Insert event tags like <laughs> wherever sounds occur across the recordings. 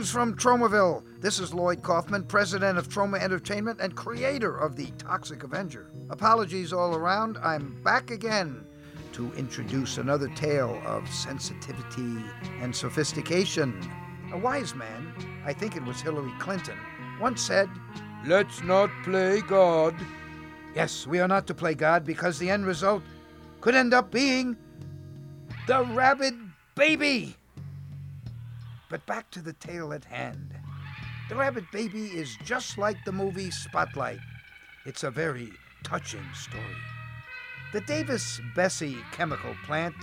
Greetings from Tromaville. This is Lloyd Kaufman, president of Troma Entertainment and creator of the Toxic Avenger. Apologies all around. I'm back again to introduce another tale of sensitivity and sophistication. A wise man, I think it was Hillary Clinton, once said, Let's not play God. Yes, we are not to play God because the end result could end up being the rabid baby. But back to the tale at hand. The Rabid Baby is just like the movie Spotlight. It's a very touching story. The Davis Bessie chemical plant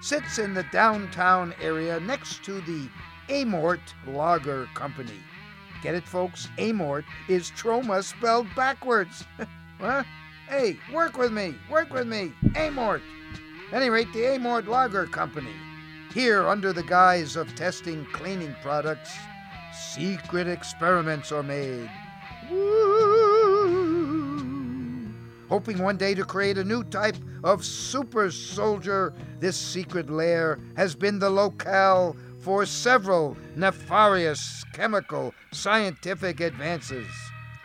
sits in the downtown area next to the Amort Lager Company. Get it, folks? Amort is Troma spelled backwards. <laughs> huh? Hey, work with me, work with me. Amort. Any rate, the Amort Lager Company. Here, under the guise of testing cleaning products, secret experiments are made. Hoping one day to create a new type of super soldier, this secret lair has been the locale for several nefarious chemical scientific advances.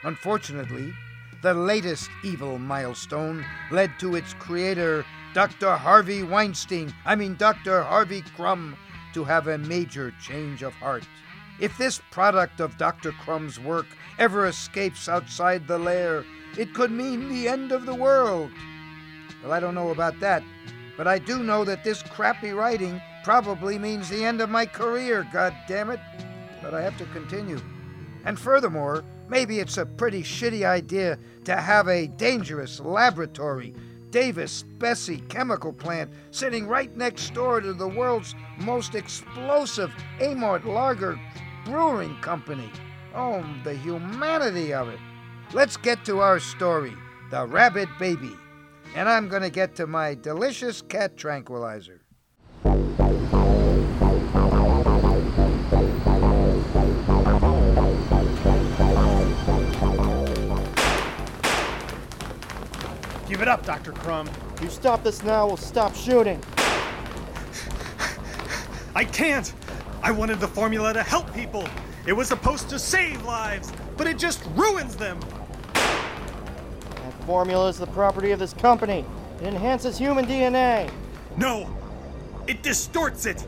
Unfortunately, the latest evil milestone led to its creator Dr. Harvey Weinstein, I mean Dr. Harvey Crumb, to have a major change of heart. If this product of Dr. Crumb's work ever escapes outside the lair, it could mean the end of the world. Well, I don't know about that, but I do know that this crappy writing probably means the end of my career, god damn it. But I have to continue. And furthermore, maybe it's a pretty shitty idea to have a dangerous laboratory Davis Bessie chemical plant sitting right next door to the world's most explosive Amort Lager brewing company. Oh, the humanity of it. Let's get to our story The Rabid Baby. And I'm going to get to my delicious cat tranquilizer. Give it up, Dr. Crumb. You stop this now, we'll stop shooting. I can't! I wanted the formula to help people. It was supposed to save lives, but it just ruins them. That formula is the property of this company. It enhances human DNA. No, it distorts it.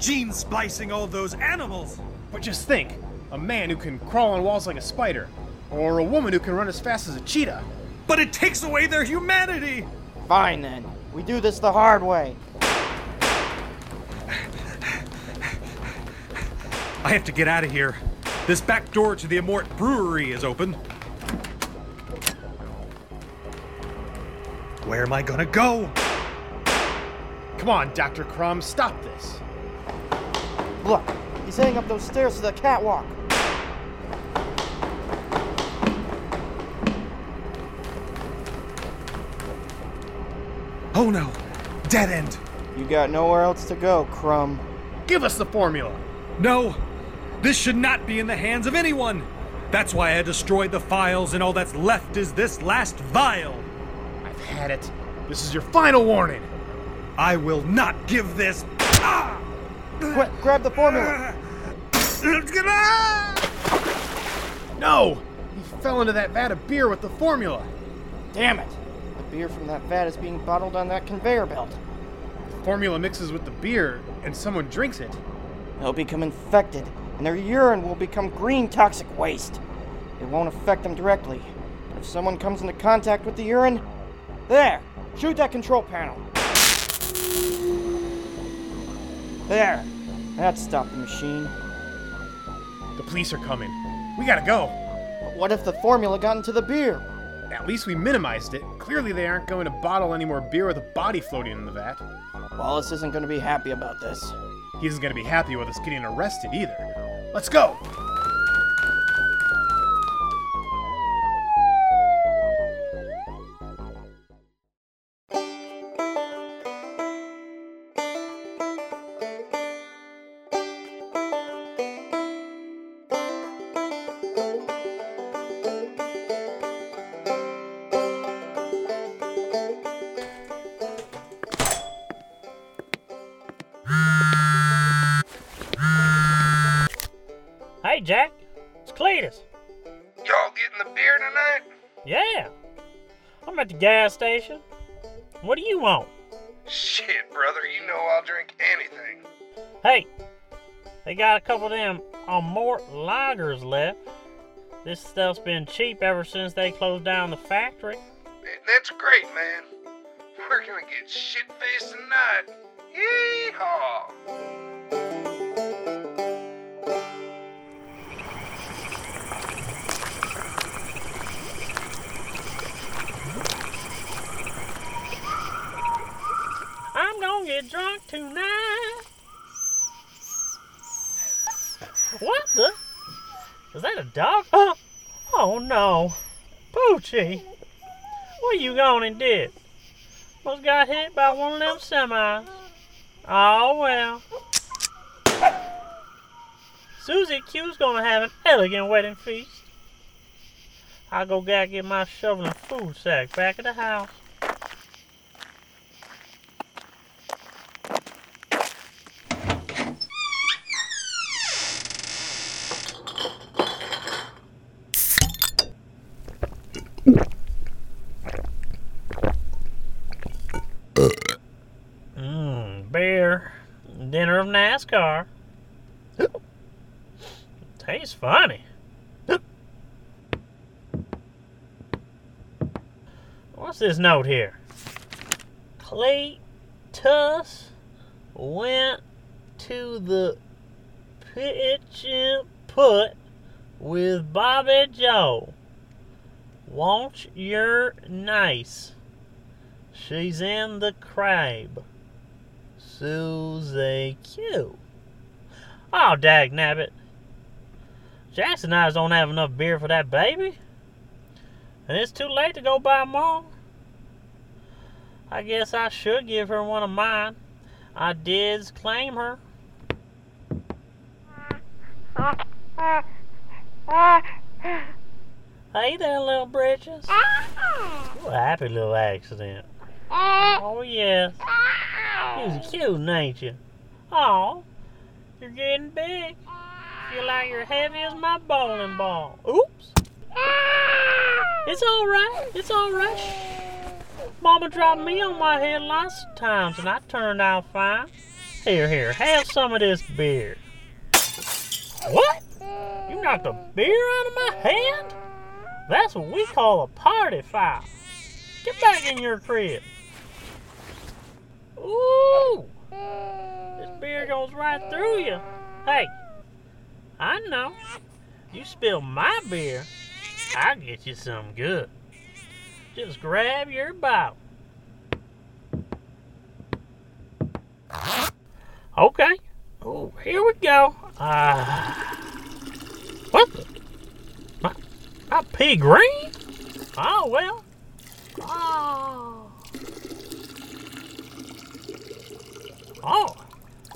Gene splicing all those animals. But just think a man who can crawl on walls like a spider, or a woman who can run as fast as a cheetah. But it takes away their humanity. Fine then. We do this the hard way. I have to get out of here. This back door to the Amort Brewery is open. Where am I gonna go? Come on, Dr. Crumb, stop this. Look, he's heading up those stairs to the catwalk. Oh no, dead end. You got nowhere else to go, Crumb. Give us the formula. No, this should not be in the hands of anyone. That's why I destroyed the files, and all that's left is this last vial. I've had it. This is your final warning. I will not give this. Ah! Quick, grab the formula. No! He fell into that vat of beer with the formula. Damn it. Beer from that vat is being bottled on that conveyor belt. The formula mixes with the beer, and someone drinks it. They'll become infected, and their urine will become green toxic waste. It won't affect them directly. But if someone comes into contact with the urine, there, shoot that control panel. There, that stopped the machine. The police are coming. We gotta go. But what if the formula got into the beer? At least we minimized it. Clearly, they aren't going to bottle any more beer with a body floating in the vat. Wallace isn't going to be happy about this. He isn't going to be happy with us getting arrested either. Let's go! Gas station. What do you want? Shit, brother, you know I'll drink anything. Hey, they got a couple of them uh, Amort lagers left. This stuff's been cheap ever since they closed down the factory. That's great, man. We're gonna get shit faced tonight. Yeehaw! Get drunk tonight. What the? Is that a dog? Oh, oh no. Poochie. What you gone and did? Must got hit by one of them semis. Oh well. Susie Q's gonna have an elegant wedding feast. I'll go gotta get my shovel and food sack back at the house. Mmm, beer. NASCAR. Tastes funny. What's this note here? Cletus went to the pitch and put with Bobby Joe. Want your nice. She's in the crab. Susie Q. Oh, dag nabbit. Jackson eyes don't have enough beer for that baby. And it's too late to go buy more. I guess I should give her one of mine. I did claim her. Hey there, little britches. What ah! a happy little accident. Oh, yes. You're cute, ain't you? Oh, you're getting big. Feel like you're heavy as my bowling ball. Oops. It's all right. It's all right. Mama dropped me on my head lots of times, and I turned out fine. Here, here, have some of this beer. What? You knocked a beer out of my hand? That's what we call a party foul. Get back in your crib. Ooh! This beer goes right through you. Hey, I know. You spill my beer, I'll get you some good. Just grab your bottle. Okay. Oh, here we go. Ah. what the? My, my pea green? Oh, well. Oh. Oh,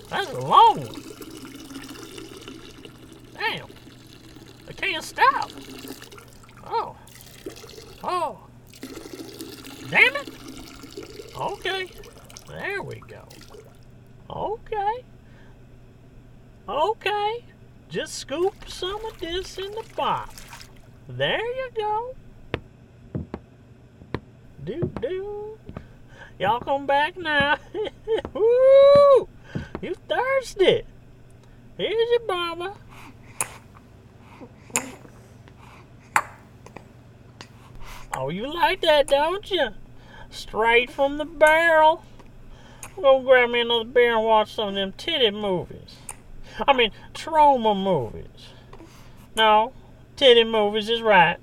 that's long. Damn. I can't stop. Oh. Oh. Damn it. Okay. There we go. Okay. Okay. Just scoop some of this in the pot. There you go. Do do. Y'all come back now. <laughs> Woo! You thirsty? Here's your mama. Oh, you like that, don't you? Straight from the barrel. Go grab me another beer and watch some of them titty movies. I mean, Troma movies. No, titty movies is right.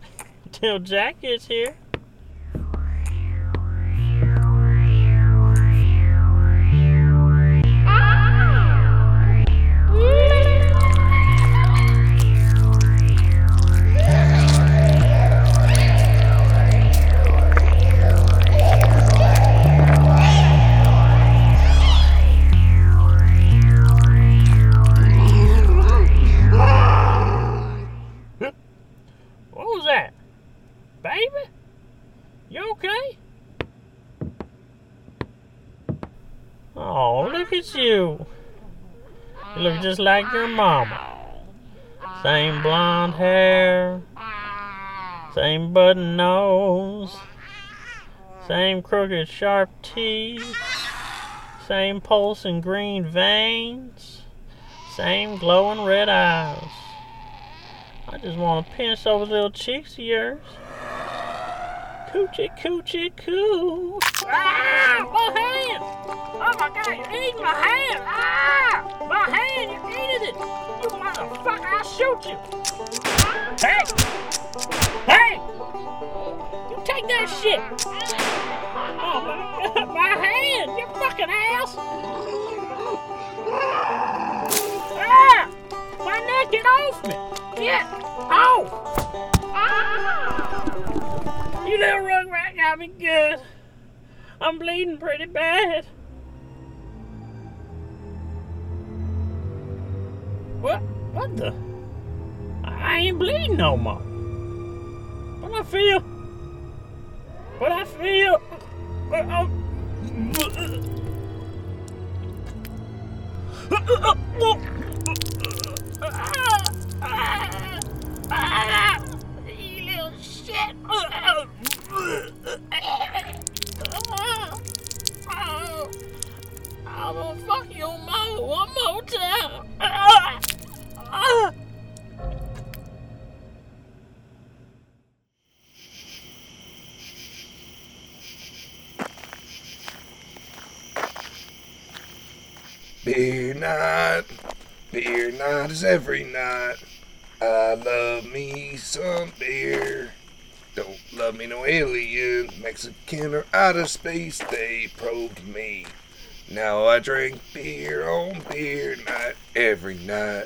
Till Jack gets here. Look just like your mama. Same blonde hair. Same button nose. Same crooked sharp teeth. Same pulsing green veins. Same glowing red eyes. I just want to pinch those little cheeks of yours. Coochie coochie coo. Ah! My hand! Oh my god, you're eating my hand! Ah! My hand, you're eating it! You motherfucker, I'll shoot you! Hey! Hey! You take that shit! Oh my <laughs> my hand! You fucking ass! Ah! My neck, get off me! Get off! Ah! You little rugrat got me good. I'm bleeding pretty bad. What? What the? I ain't bleeding no more. But I feel. But I feel. But I'm. You I'm gonna fuck your mother one more time. Beer night, beer night is every night. I love me some beer. Don't love me no alien, Mexican or outer space, they probed me. Now I drink beer on beer night every night.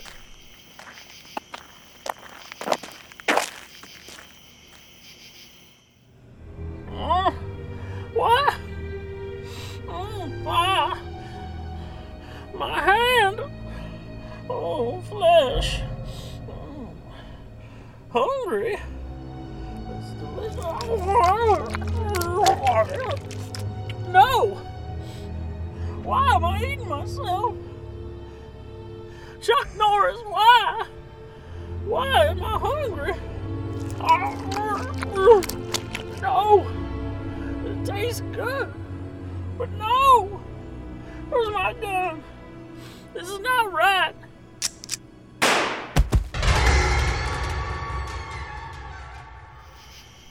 This is not right.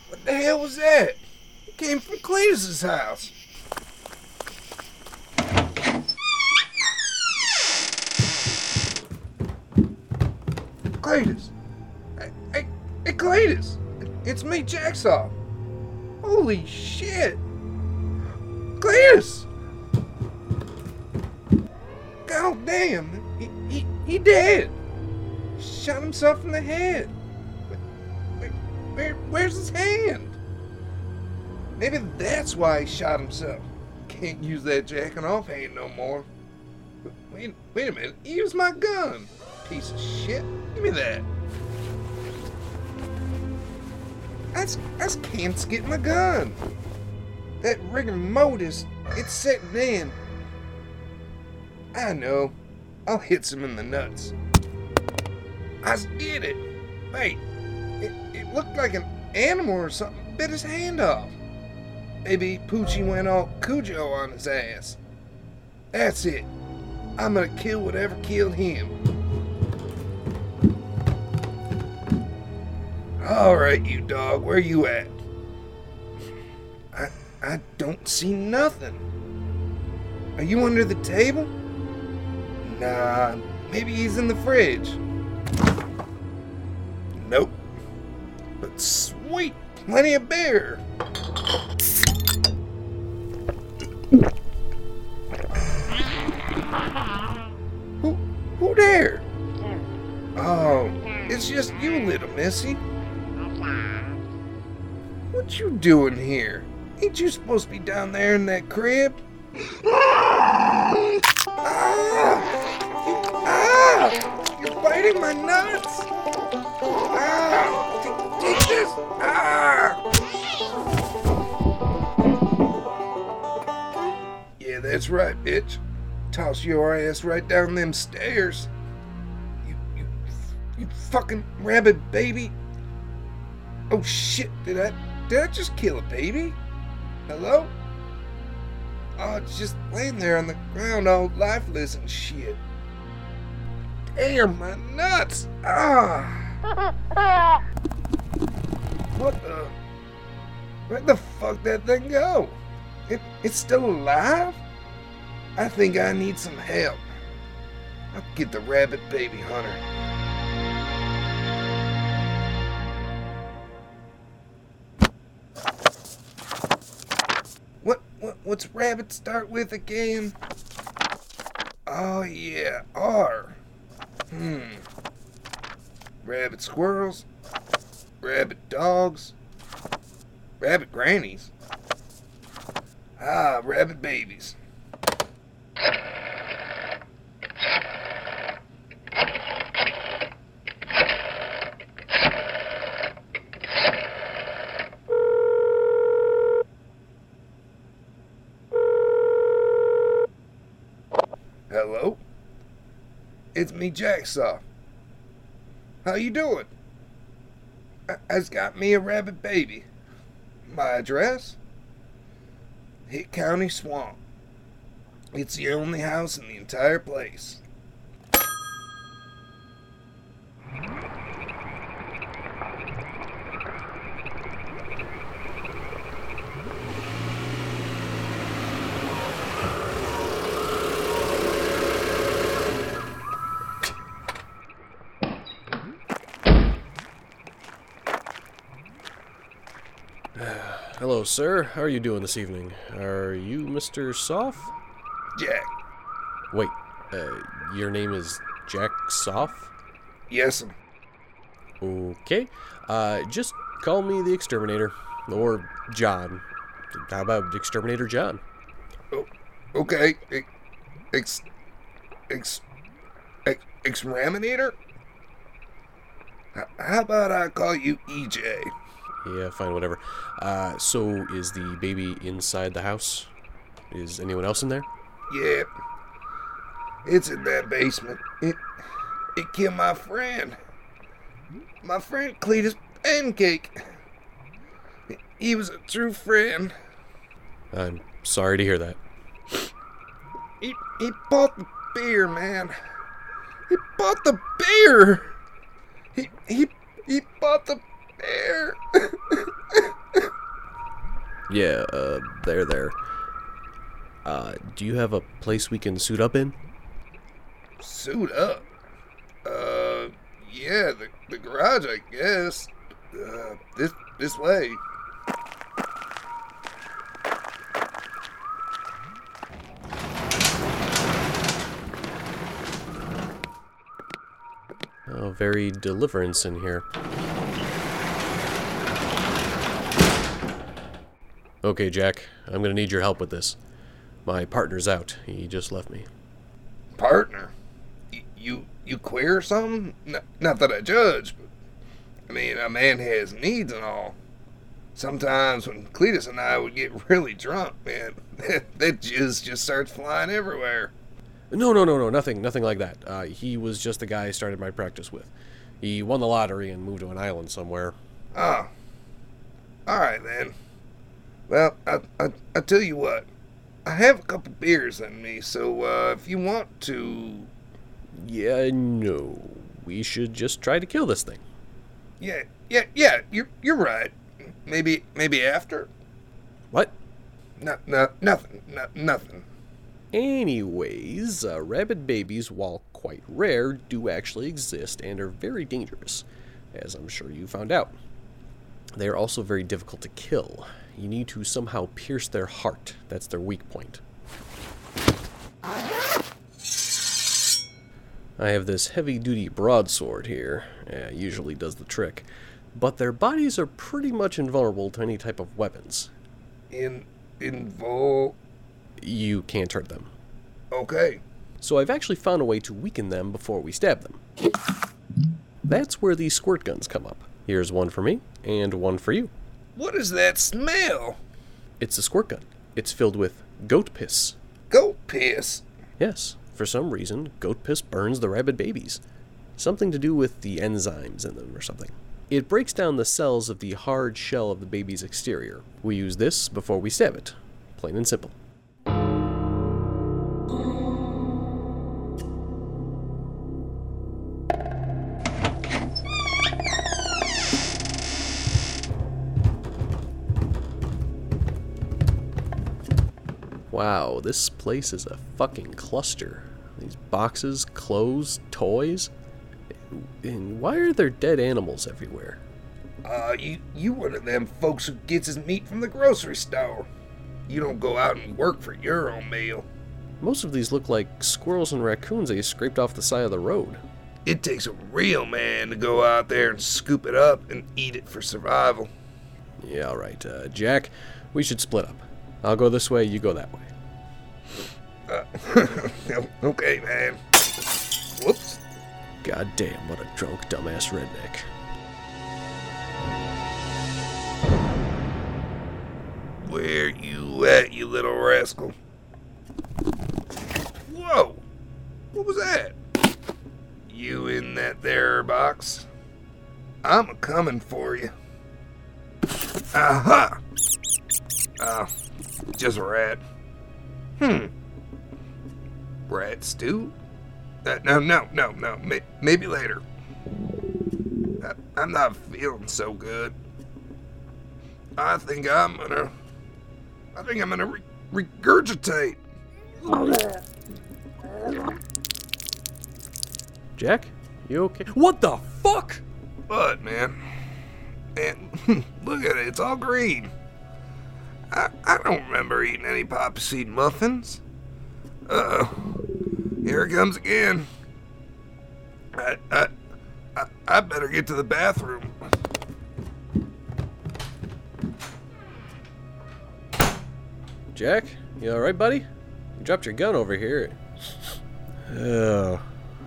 What the hell was that? It came from Cletus's house. Cletus! Hey, hey, hey, Cletus! It's me, Jacksaw. Holy shit! Cletus! God damn! He, he, he dead! Shot himself in the head. Where, where, where's his hand? Maybe that's why he shot himself. Can't use that jacking off hand no more. Wait, wait a minute. He used my gun. Piece of shit. Give me that. That's that's Kent's getting my gun. That rigor mortis, it's setting in. I know. I'll hit some in the nuts. I did it. Wait, it, it looked like an animal or something bit his hand off. Maybe Poochie went all Cujo on his ass. That's it. I'm gonna kill whatever killed him. All right, you dog, where you at? I I don't see nothing. Are you under the table? Nah, maybe he's in the fridge. Nope. But sweet, plenty of beer. Who who there? Oh, it's just you, little missy. What you doing here? Ain't you supposed to be down there in that crib? ah! You! You're biting my nuts! Ah! Take this! Ah! Yeah, that's right, bitch. Toss your ass right down them stairs. You, you You fucking rabid baby. Oh shit, did I did I just kill a baby? Hello? Oh, it's just laying there on the ground all lifeless and shit. Damn, my nuts! Ah! What the? Where'd the fuck did that thing go? It, it's still alive? I think I need some help. I'll get the rabid baby hunter. What, what what's rabid start with again? Oh yeah, R. Hmm. Rabid squirrels, rabid dogs, rabid grannies. Ah, rabid babies. Hello? It's me, Jacksaw. How you doing? I- I's got me a rabid baby. My address? Hit County Swamp. It's the only house in the entire place. Hello, sir. How are you doing this evening? Are you Mr. Soff? Jack. Wait, uh, your name is Jack Soff? Yes'm. Okay. Uh, just call me the Exterminator. Or John. How about Exterminator John? Oh, Okay. Ex. Ex. Ex. Ex. Exraminator? H- How about I call you EJ? Yeah, fine, whatever. Uh, so is the baby inside the house? Is anyone else in there? Yep. It's in that basement. It. It killed my friend. My friend Cletus Pancake. He was a true friend. I'm sorry to hear that. He, he bought the beer, man. He bought the beer. He he he bought the <laughs> Yeah, uh, there, there. Uh, do you have a place we can suit up in? Suit up. Uh, yeah, the the garage, I guess. Uh, this this way. Oh, very deliverance in here. Okay, Jack, I'm gonna need your help with this. My partner's out. He just left me. Partner. Y- You you queer or something? N- not that I judge, but I mean, a man has needs and all. Sometimes when Cletus and I would get really drunk, man, that, <laughs> that jizz just starts flying everywhere. No, no, no, no, nothing, nothing like that. Uh, he was just the guy I started my practice with. He won the lottery and moved to an island somewhere. Oh. All right then. Well, I, I I tell you what, I have a couple beers in me, so uh, if you want to, Yeah, no. We should just try to kill this thing. yeah, yeah, yeah, you're you're right. Maybe maybe after. What? No, no, nothing, no, nothing. Anyways, uh, rabid babies, while quite rare, do actually exist and are very dangerous, as I'm sure you found out. They are also very difficult to kill. You need to somehow pierce their heart. That's their weak point. I have this heavy duty broadsword here. Yeah, usually does the trick. But their bodies are pretty much invulnerable to any type of weapons. In invol. You can't hurt them. Okay. So I've actually found a way to weaken them before we stab them. That's where these squirt guns come up. Here's one for me, and one for you. What is that smell? It's a squirt gun. It's filled with goat piss. Goat piss. Yes, for some reason, goat piss burns the rabid babies. Something to do with the enzymes in them or something. It breaks down the cells of the hard shell of the baby's exterior. We use this before we stab it. Plain and simple. This place is a fucking cluster. These boxes, clothes, toys. And why are there dead animals everywhere? Uh, you, you one of them folks who gets his meat from the grocery store. You don't go out and work for your own meal. Most of these look like squirrels and raccoons that you scraped off the side of the road. It takes a real man to go out there and scoop it up and eat it for survival. Yeah, alright. Uh, Jack, we should split up. I'll go this way, you go that way. Uh, <laughs> okay, man. Whoops. God damn, what a drunk, dumbass redneck. Where you at, you little rascal? Whoa! What was that? You in that there box? I'm a coming for you. Aha! Ah, just a rat. Stew? Uh, no, no, no, no. May- maybe later. I- I'm not feeling so good. I think I'm gonna. I think I'm gonna re- regurgitate. Jack, you okay? What the fuck? But man, and <laughs> look at it, it's all green. I, I don't remember eating any poppy seed muffins. Uh, here it comes again. I, I, I, I better get to the bathroom. Jack, you alright, buddy? You dropped your gun over here. Oh,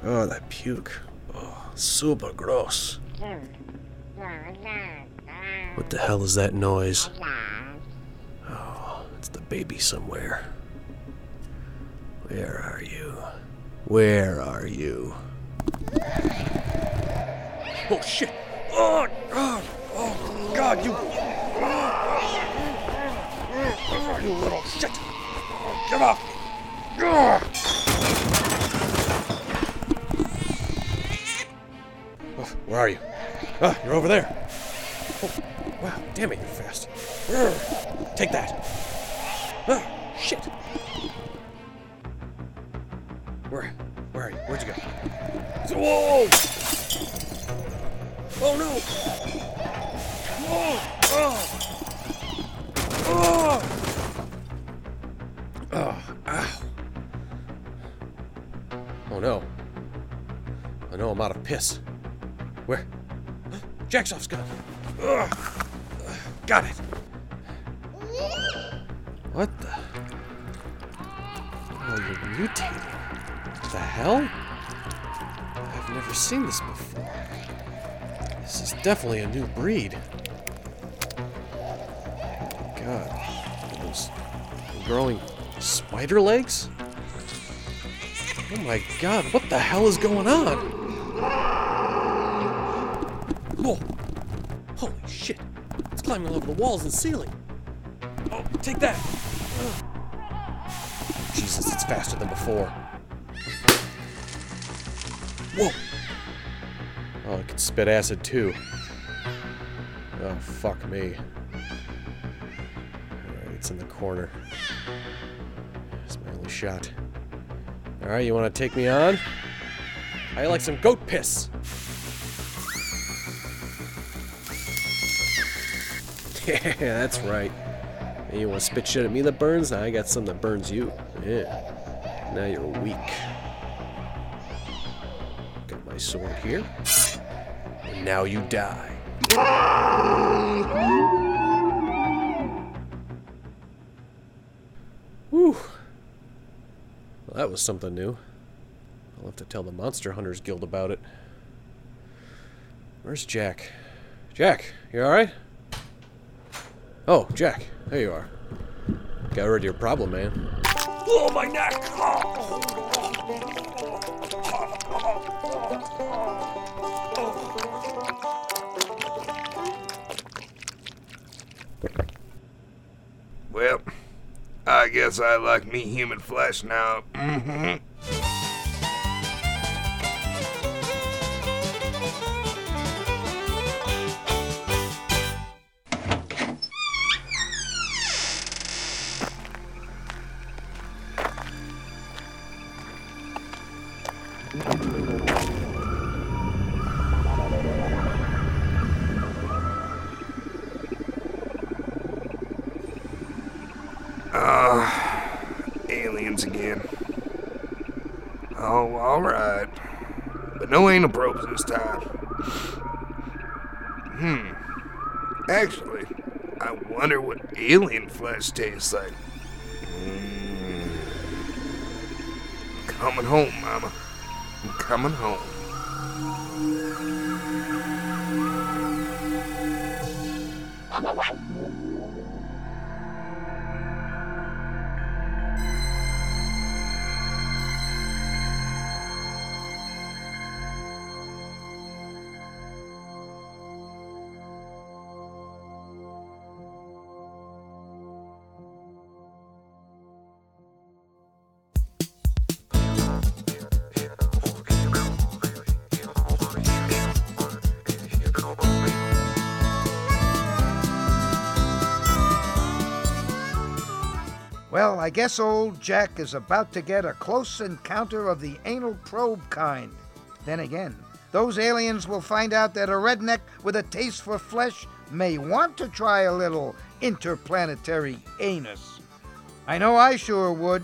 oh, that puke. Oh, super gross. What the hell is that noise? Oh, it's the baby somewhere. Where are you? Where are you? Oh shit! Oh, oh, oh God, you. You little shit! Get off me! Oh, where are you? Ah, you're over there. Oh, wow, damn it, you're fast. Take that. Ah, shit. Where, where are you? Where'd you go? Whoa! Oh no! Oh! Oh! Oh! Oh, ow. Oh no. Oh no, I'm out of piss. Where? Jack Soff's gun. Ugh. Got it. What the? Oh, you're mutating. The hell? I've never seen this before. This is definitely a new breed. God. Those growing spider legs? Oh my god, what the hell is going on? Whoa! Holy shit! It's climbing all over the walls and ceiling. Oh, take that! Jesus, it's faster than before. Whoa! Oh, it can spit acid too. Oh, fuck me. Alright, it's in the corner. It's my only shot. Alright, you want to take me on? I like some goat piss! <laughs> Yeah, that's right. You want to spit shit at me that burns? I got some that burns you. Yeah. Now you're weak. Sword here. And now you die. Whew. Well, that was something new. I'll have to tell the Monster Hunters Guild about it. Where's Jack? Jack, you alright? Oh, Jack, there you are. Got rid of your problem, man. Oh, my neck! Well, I guess I like me human flesh now. Mm-hmm. Again. Oh, alright. But no anal probes this time. Hmm. Actually, I wonder what alien flesh tastes like. Mm. Coming home, Mama. I'm coming home. Well, I guess old Jack is about to get a close encounter of the anal probe kind. Then again, those aliens will find out that a redneck with a taste for flesh may want to try a little interplanetary anus. I know I sure would.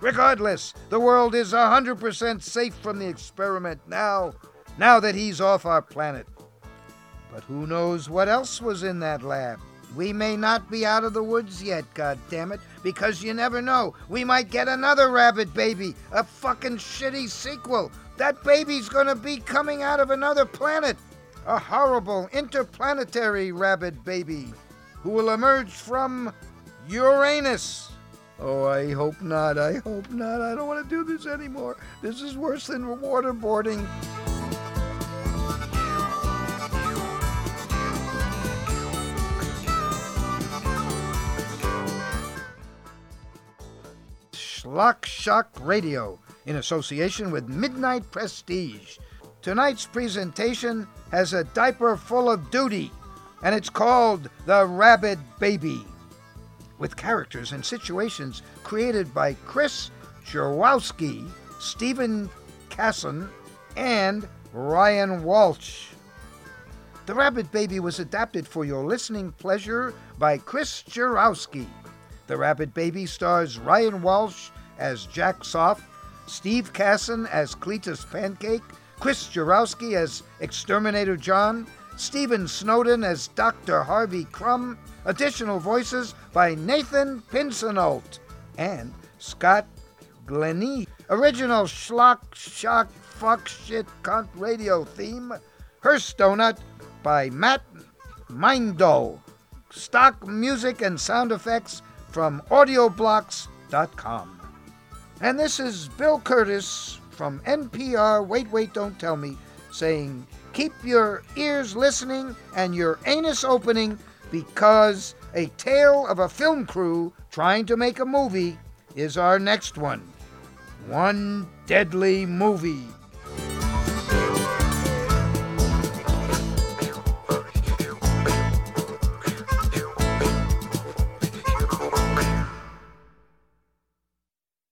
Regardless, the world is 100% safe from the experiment now, now that he's off our planet. But who knows what else was in that lab? We may not be out of the woods yet, goddammit, because you never know. We might get another rabid baby, a fucking shitty sequel. That baby's gonna be coming out of another planet. A horrible interplanetary rabid baby who will emerge from Uranus. Oh, I hope not. I hope not. I don't want to do this anymore. This is worse than waterboarding. Schlock Shock Radio in association with Midnight Prestige. Tonight's presentation has a diaper full of duty, and it's called The Rabid Baby, with characters and situations created by Chris Jurowski, Stephen Casson, and Ryan Walsh. The Rabid Baby was adapted for your listening pleasure by Chris Jurowski. The Rabid Baby stars Ryan Walsh as Jack Soff, Steve Casson as Cletus Pancake, Chris Jurowski as Exterminator John, Stephen Snowden as Dr. Harvey Crumb, additional voices by Nathan Pinsonolt and Scott Glennie. Original Schlock Shock Fuck Shit Cunt Radio theme, Hearst Donut by Matt Mindo. Stock music and sound effects from audioblocks.com. And this is Bill Kurtis from NPR Wait, Wait, Don't Tell Me saying, Keep your ears listening and your anus opening because a tale of a film crew trying to make a movie is our next one. One deadly movie.